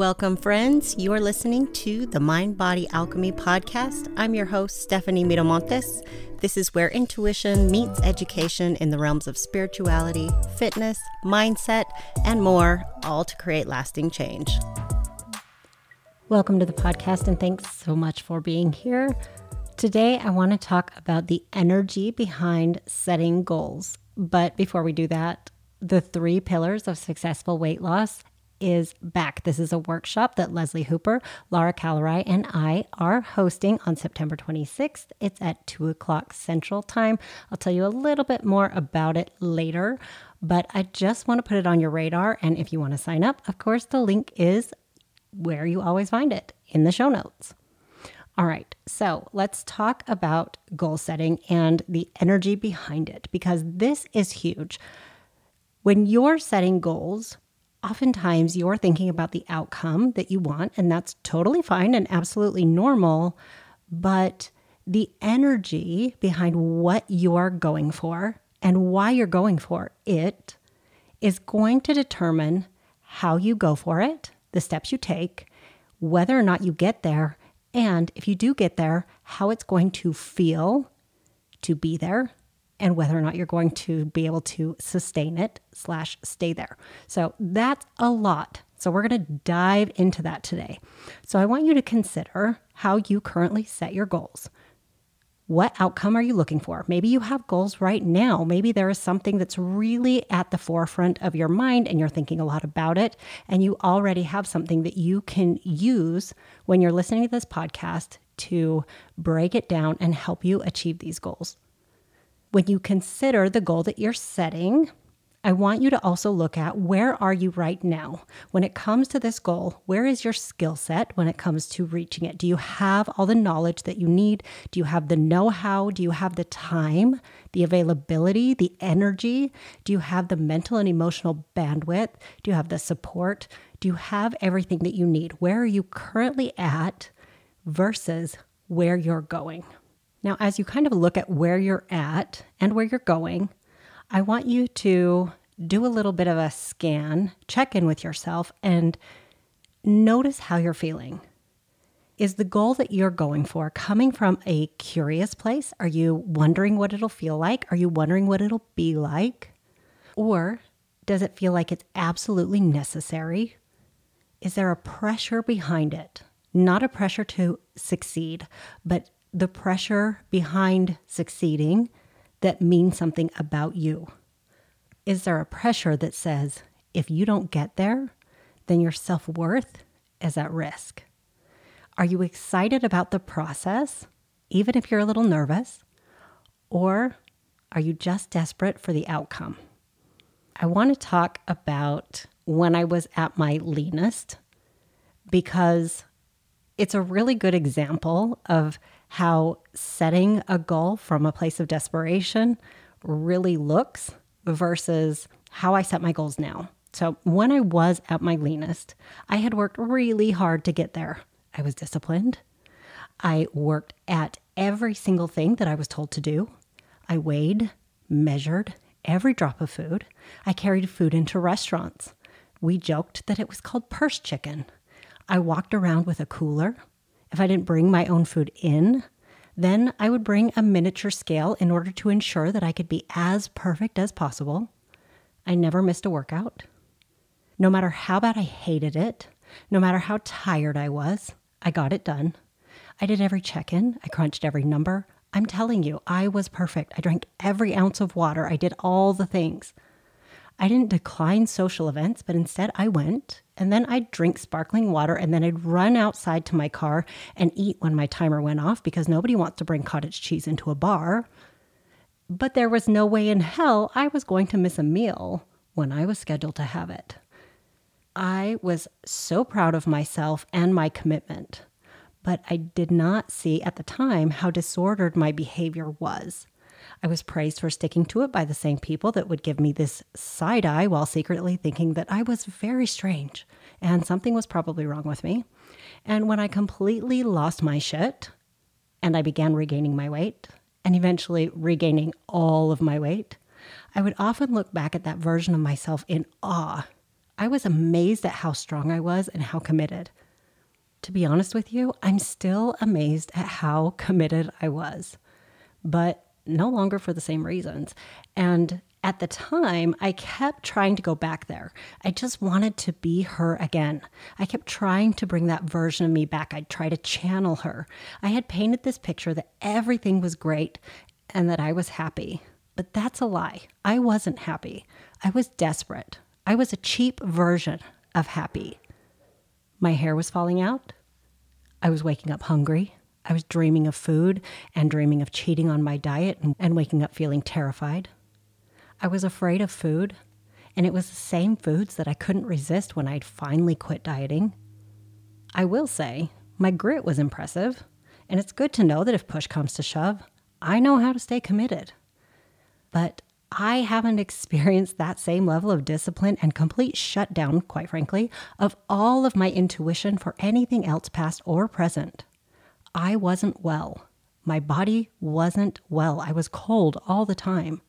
Welcome, friends. You are listening to the Mind Body Alchemy podcast. I'm your host, Stephanie Miramontes. This is where intuition meets education in the realms of spirituality, fitness, mindset, and more, all to create lasting change. Welcome to the podcast, and thanks so much for being here. Today, I want to talk about the energy behind setting goals. But before we do that, the three pillars of successful weight loss is back. This is a workshop that Leslie Hooper, Laura Calerai, and I are hosting on September 26th. It's at 2 o'clock Central Time. I'll tell you a little bit more about it later, but I just want to put it on your radar. And if you want to sign up, of course, the link is where you always find it in the show notes. All right, so let's talk about goal setting and the energy behind it because this is huge. When you're setting goals, oftentimes you're thinking about the outcome that you want, and that's totally fine and absolutely normal. But the energy behind what you're going for and why you're going for it is going to determine how you go for it, the steps you take, whether or not you get there, and if you do get there, how it's going to feel to be there and whether or not you're going to be able to sustain it slash stay there. So that's a lot. So we're going to dive into that today. So I want you to consider how you currently set your goals. What outcome are you looking for? Maybe you have goals right now. Maybe there is something that's really at the forefront of your mind and you're thinking a lot about it. And you already have something that you can use when you're listening to this podcast to break it down and help you achieve these goals when you consider the goal that you're setting, I want you to also look at where are you right now? When it comes to this goal, where is your skill set when it comes to reaching it? Do you have all the knowledge that you need? Do you have the know-how? Do you have the time, the availability, the energy? Do you have the mental and emotional bandwidth? Do you have the support? Do you have everything that you need? Where are you currently at versus where you're going? Now, as you kind of look at where you're at and where you're going, I want you to do a little bit of a scan, check in with yourself, and notice how you're feeling. Is the goal that you're going for coming from a curious place? Are you wondering what it'll feel like? Are you wondering what it'll be like? Or does it feel like it's absolutely necessary? Is there a pressure behind it? Not a pressure to succeed, but the pressure behind succeeding that means something about you? Is there a pressure that says if you don't get there, then your self worth is at risk? Are you excited about the process, even if you're a little nervous? Or are you just desperate for the outcome? I want to talk about when I was at my leanest because it's a really good example of how setting a goal from a place of desperation really looks versus how I set my goals now. So, when I was at my leanest, I had worked really hard to get there. I was disciplined. I worked at every single thing that I was told to do. I weighed, measured every drop of food. I carried food into restaurants. We joked that it was called purse chicken. I walked around with a cooler if I didn't bring my own food in, then I would bring a miniature scale in order to ensure that I could be as perfect as possible. I never missed a workout. No matter how bad I hated it, no matter how tired I was, I got it done. I did every check in, I crunched every number. I'm telling you, I was perfect. I drank every ounce of water, I did all the things. I didn't decline social events, but instead I went and then I'd drink sparkling water and then I'd run outside to my car and eat when my timer went off because nobody wants to bring cottage cheese into a bar. But there was no way in hell I was going to miss a meal when I was scheduled to have it. I was so proud of myself and my commitment, but I did not see at the time how disordered my behavior was. I was praised for sticking to it by the same people that would give me this side eye while secretly thinking that I was very strange and something was probably wrong with me. And when I completely lost my shit and I began regaining my weight and eventually regaining all of my weight, I would often look back at that version of myself in awe. I was amazed at how strong I was and how committed. To be honest with you, I'm still amazed at how committed I was, but no longer for the same reasons. And at the time, I kept trying to go back there. I just wanted to be her again. I kept trying to bring that version of me back. I'd try to channel her. I had painted this picture that everything was great and that I was happy. But that's a lie. I wasn't happy. I was desperate. I was a cheap version of happy. My hair was falling out. I was waking up hungry. I was dreaming of food and dreaming of cheating on my diet and, waking up feeling terrified. I was afraid of food, and it was the same foods that I couldn't resist when I'd finally quit dieting. I will say, my grit was impressive, and it's good to know that if push comes to shove, I know how to stay committed. But I haven't experienced that same level of discipline and complete shutdown, quite frankly, of all of my intuition for anything else past or present. I wasn't well. My body wasn't well. I was cold all the time.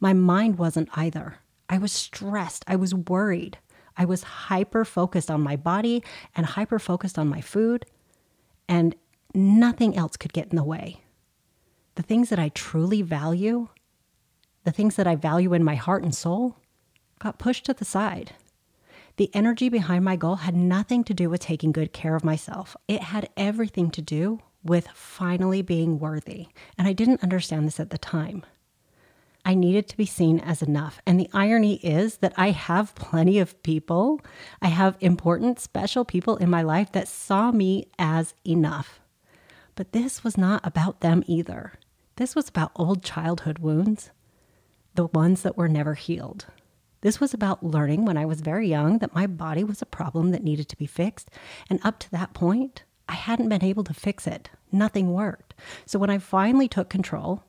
My mind wasn't either. I was stressed. I was worried. I was hyper focused on my body and hyper focused on my food, and nothing else could get in the way. The things that I truly value, the things that I value in my heart and soul, got pushed to the side. The energy behind my goal had nothing to do with taking good care of myself. It had everything to do with finally being worthy. And I didn't understand this at the time. I needed to be seen as enough. And the irony is that I have plenty of people, I have important, special people in my life that saw me as enough. But this was not about them either. This was about old childhood wounds, the ones that were never healed. This was about learning when I was very young that my body was a problem that needed to be fixed. And up to that point, I hadn't been able to fix it. Nothing worked. So when I finally took control,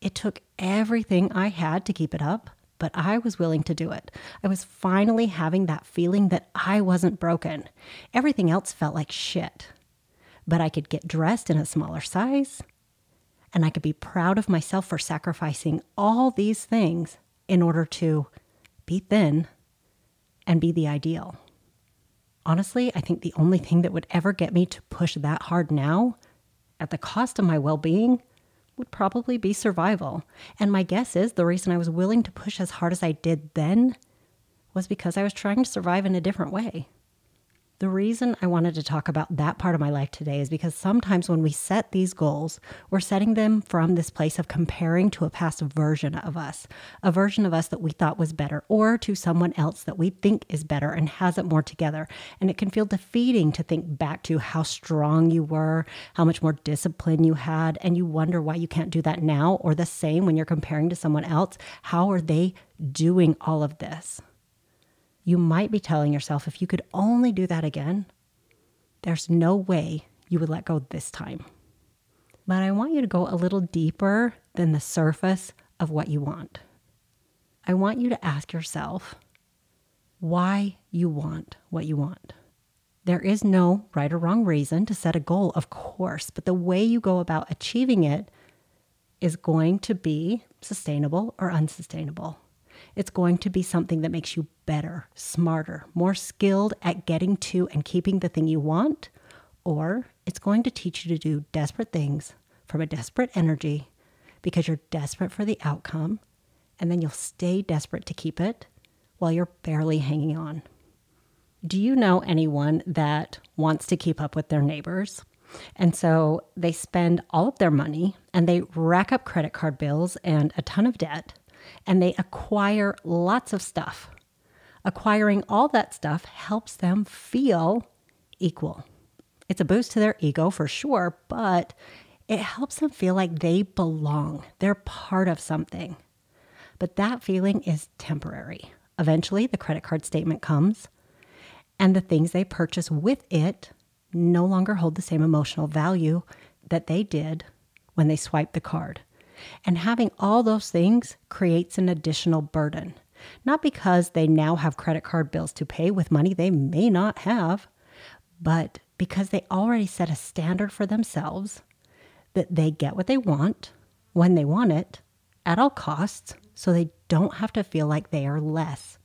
it took everything I had to keep it up, but I was willing to do it. I was finally having that feeling that I wasn't broken. Everything else felt like shit. But I could get dressed in a smaller size, and I could be proud of myself for sacrificing all these things in order to be thin and be the ideal. Honestly, I think the only thing that would ever get me to push that hard now, at the cost of my well being, would probably be survival. And my guess is the reason I was willing to push as hard as I did then was because I was trying to survive in a different way. The reason I wanted to talk about that part of my life today is because sometimes when we set these goals, we're setting them from this place of comparing to a past version of us, a version of us that we thought was better, or to someone else that we think is better and has it more together. And it can feel defeating to think back to how strong you were, how much more discipline you had, and you wonder why you can't do that now, or the same when you're comparing to someone else. How are they doing all of this? You might be telling yourself if you could only do that again, there's no way you would let go this time. But I want you to go a little deeper than the surface of what you want. I want you to ask yourself why you want what you want. There is no right or wrong reason to set a goal, of course, but the way you go about achieving it is going to be sustainable or unsustainable. It's going to be something that makes you better, smarter, more skilled at getting to and keeping the thing you want, or it's going to teach you to do desperate things from a desperate energy because you're desperate for the outcome, and then you'll stay desperate to keep it while you're barely hanging on. Do you know anyone that wants to keep up with their neighbors? And so they spend all of their money and they rack up credit card bills and a ton of debt and they acquire lots of stuff. Acquiring all that stuff helps them feel equal. It's a boost to their ego for sure, but it helps them feel like they belong. They're part of something. But that feeling is temporary. Eventually, the credit card statement comes, and the things they purchase with it no longer hold the same emotional value that they did when they swiped the card. And having all those things creates an additional burden. Not because they now have credit card bills to pay with money they may not have, but because they already set a standard for themselves that they get what they want when they want it at all costs so they don't have to feel like they are less.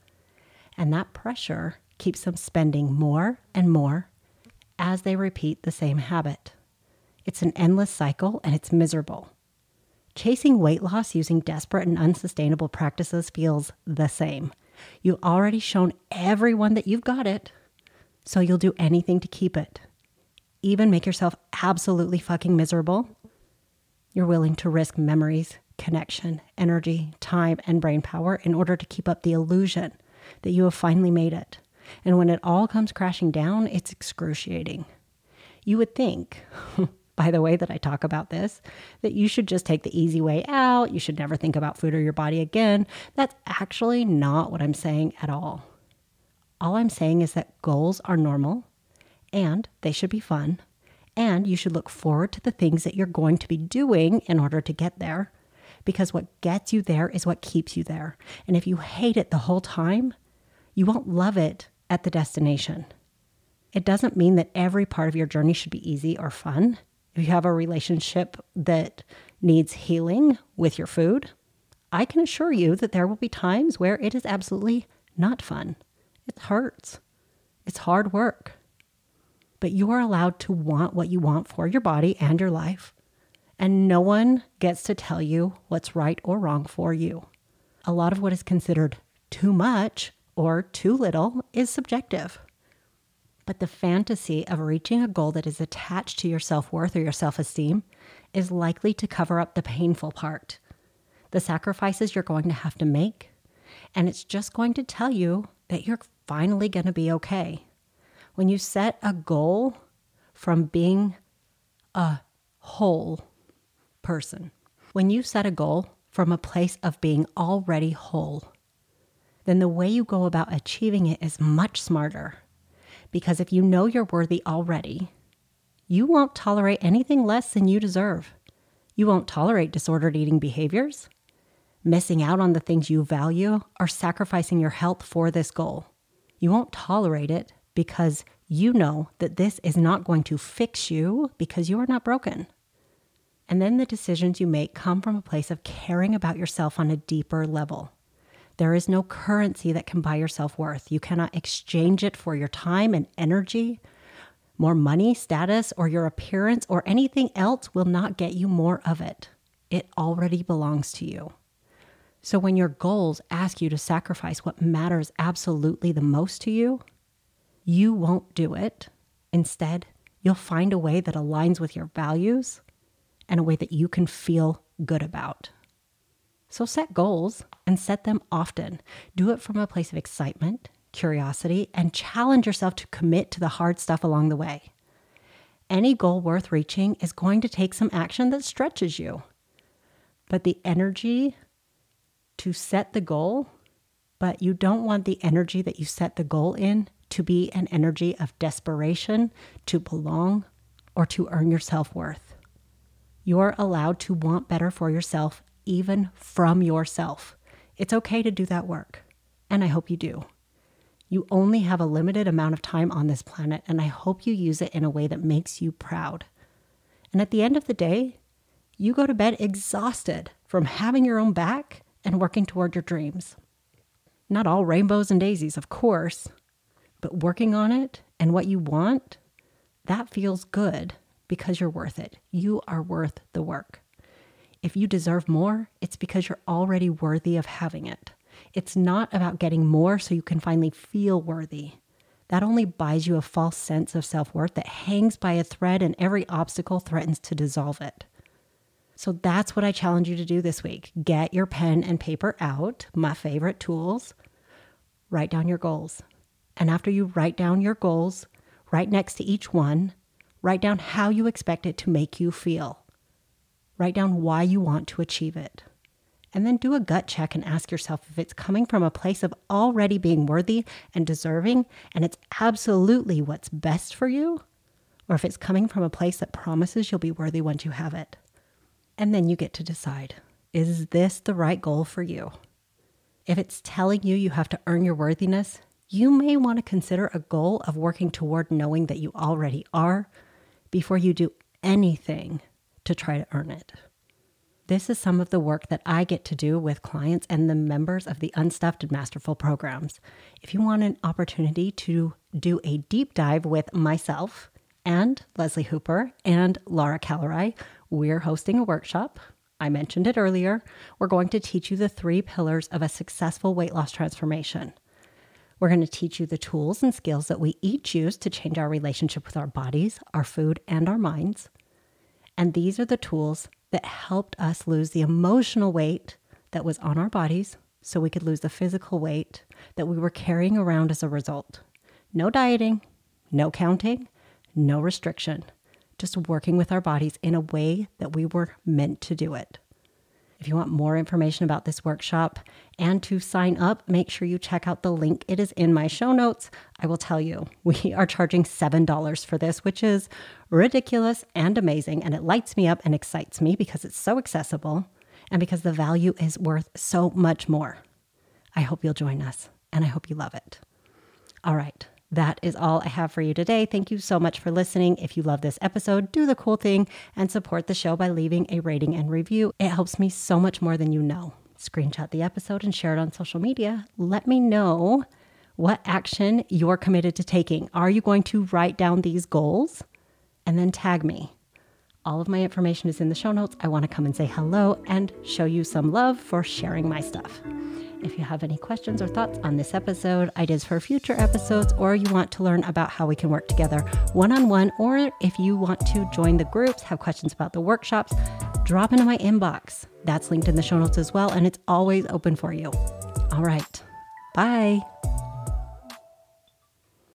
And that pressure keeps them spending more and more as they repeat the same habit. It's an endless cycle and it's miserable. Chasing weight loss using desperate and unsustainable practices feels the same. You've already shown everyone that you've got it, so you'll do anything to keep it. Even make yourself absolutely fucking miserable. You're willing to risk memories, connection, energy, time, and brain power in order to keep up the illusion that you have finally made it. And when it all comes crashing down, it's excruciating. You would think, by the way that I talk about this, that you should just take the easy way out. You should never think about food or your body again. That's actually not what I'm saying at all. All I'm saying is that goals are normal and they should be fun. And you should look forward to the things that you're going to be doing in order to get there. Because what gets you there is what keeps you there. And if you hate it the whole time, you won't love it at the destination. It doesn't mean that every part of your journey should be easy or fun. If you have a relationship that needs healing with your food, I can assure you that there will be times where it is absolutely not fun. It hurts. It's hard work. But you are allowed to want what you want for your body and your life. And no one gets to tell you what's right or wrong for you. A lot of what is considered too much or too little is subjective. But the fantasy of reaching a goal that is attached to your self worth or your self esteem is likely to cover up the painful part, the sacrifices you're going to have to make. And it's just going to tell you that you're finally going to be okay. When you set a goal from being a whole person, when you set a goal from a place of being already whole, then the way you go about achieving it is much smarter. Because if you know you're worthy already, you won't tolerate anything less than you deserve. You won't tolerate disordered eating behaviors, missing out on the things you value, or sacrificing your health for this goal. You won't tolerate it because you know that this is not going to fix you because you are not broken. And then the decisions you make come from a place of caring about yourself on a deeper level. There is no currency that can buy your self worth. You cannot exchange it for your time and energy. More money, status, or your appearance, or anything else will not get you more of it. It already belongs to you. So when your goals ask you to sacrifice what matters absolutely the most to you, you won't do it. Instead, you'll find a way that aligns with your values and a way that you can feel good about. So set goals and set them often. Do it from a place of excitement, curiosity, and challenge yourself to commit to the hard stuff along the way. Any goal worth reaching is going to take some action that stretches you. But the energy to set the goal, but you don't want the energy that you set the goal in to be an energy of desperation, to belong, or to earn your self worth. You're allowed to want better for yourself even from yourself. It's okay to do that work, and I hope you do. You only have a limited amount of time on this planet, and I hope you use it in a way that makes you proud. And at the end of the day, you go to bed exhausted from having your own back and working toward your dreams. Not all rainbows and daisies, of course, but working on it and what you want, that feels good because you're worth it. You are worth the work. If you deserve more, it's because you're already worthy of having it. It's not about getting more so you can finally feel worthy. That only buys you a false sense of self worth that hangs by a thread, and every obstacle threatens to dissolve it. So that's what I challenge you to do this week. Get your pen and paper out, my favorite tools. Write down your goals. And after you write down your goals, right next to each one, write down how you expect it to make you feel. Write down why you want to achieve it. And then do a gut check and ask yourself if it's coming from a place of already being worthy and deserving, and it's absolutely what's best for you, or if it's coming from a place that promises you'll be worthy once you have it. And then you get to decide is this the right goal for you? If it's telling you you have to earn your worthiness, you may want to consider a goal of working toward knowing that you already are before you do anything to try to earn it. this is some of the work that I get to do with clients and the members of the Unstuffed and Masterful programs. If you want an opportunity to do a deep dive with myself and Leslie Hooper and Laura Callery, we're hosting a workshop. I mentioned it earlier. We're going to teach you the three pillars of a successful weight loss transformation. We're going to teach you the tools and skills that we each use to change our relationship with our bodies, our food, and our minds. And these are the tools that helped us lose the emotional weight that was on our bodies so we could lose the physical weight that we were carrying around as a result. No dieting, no counting, no restriction, just working with our bodies in a way that we were meant to do it. If you want more information about this workshop and to sign up, make sure you check out the link. It is in my show notes. I will tell you, we are charging $7 for this, which is ridiculous and amazing. And it lights me up and excites me because it's so accessible and because the value is worth so much more. I hope you'll join us and I hope you love it. All right that is all I have for you today. Thank you so much for listening. If you love this episode, do the cool thing and support the show by leaving a rating and review. It helps me so much more than you know. Screenshot the episode and share it on social media. Let me know what action you're committed to taking. Are you going to write down these goals and then tag me? All of my information is in the show notes. I want to come and say hello and show you some love for sharing my stuff. If you have any questions or thoughts on this episode, ideas for future episodes, or you want to learn about how we can work together one on one, or if you want to join the groups, have questions about the workshops, drop into my inbox. That's linked in the show notes as well, and it's always open for you. All right. Bye.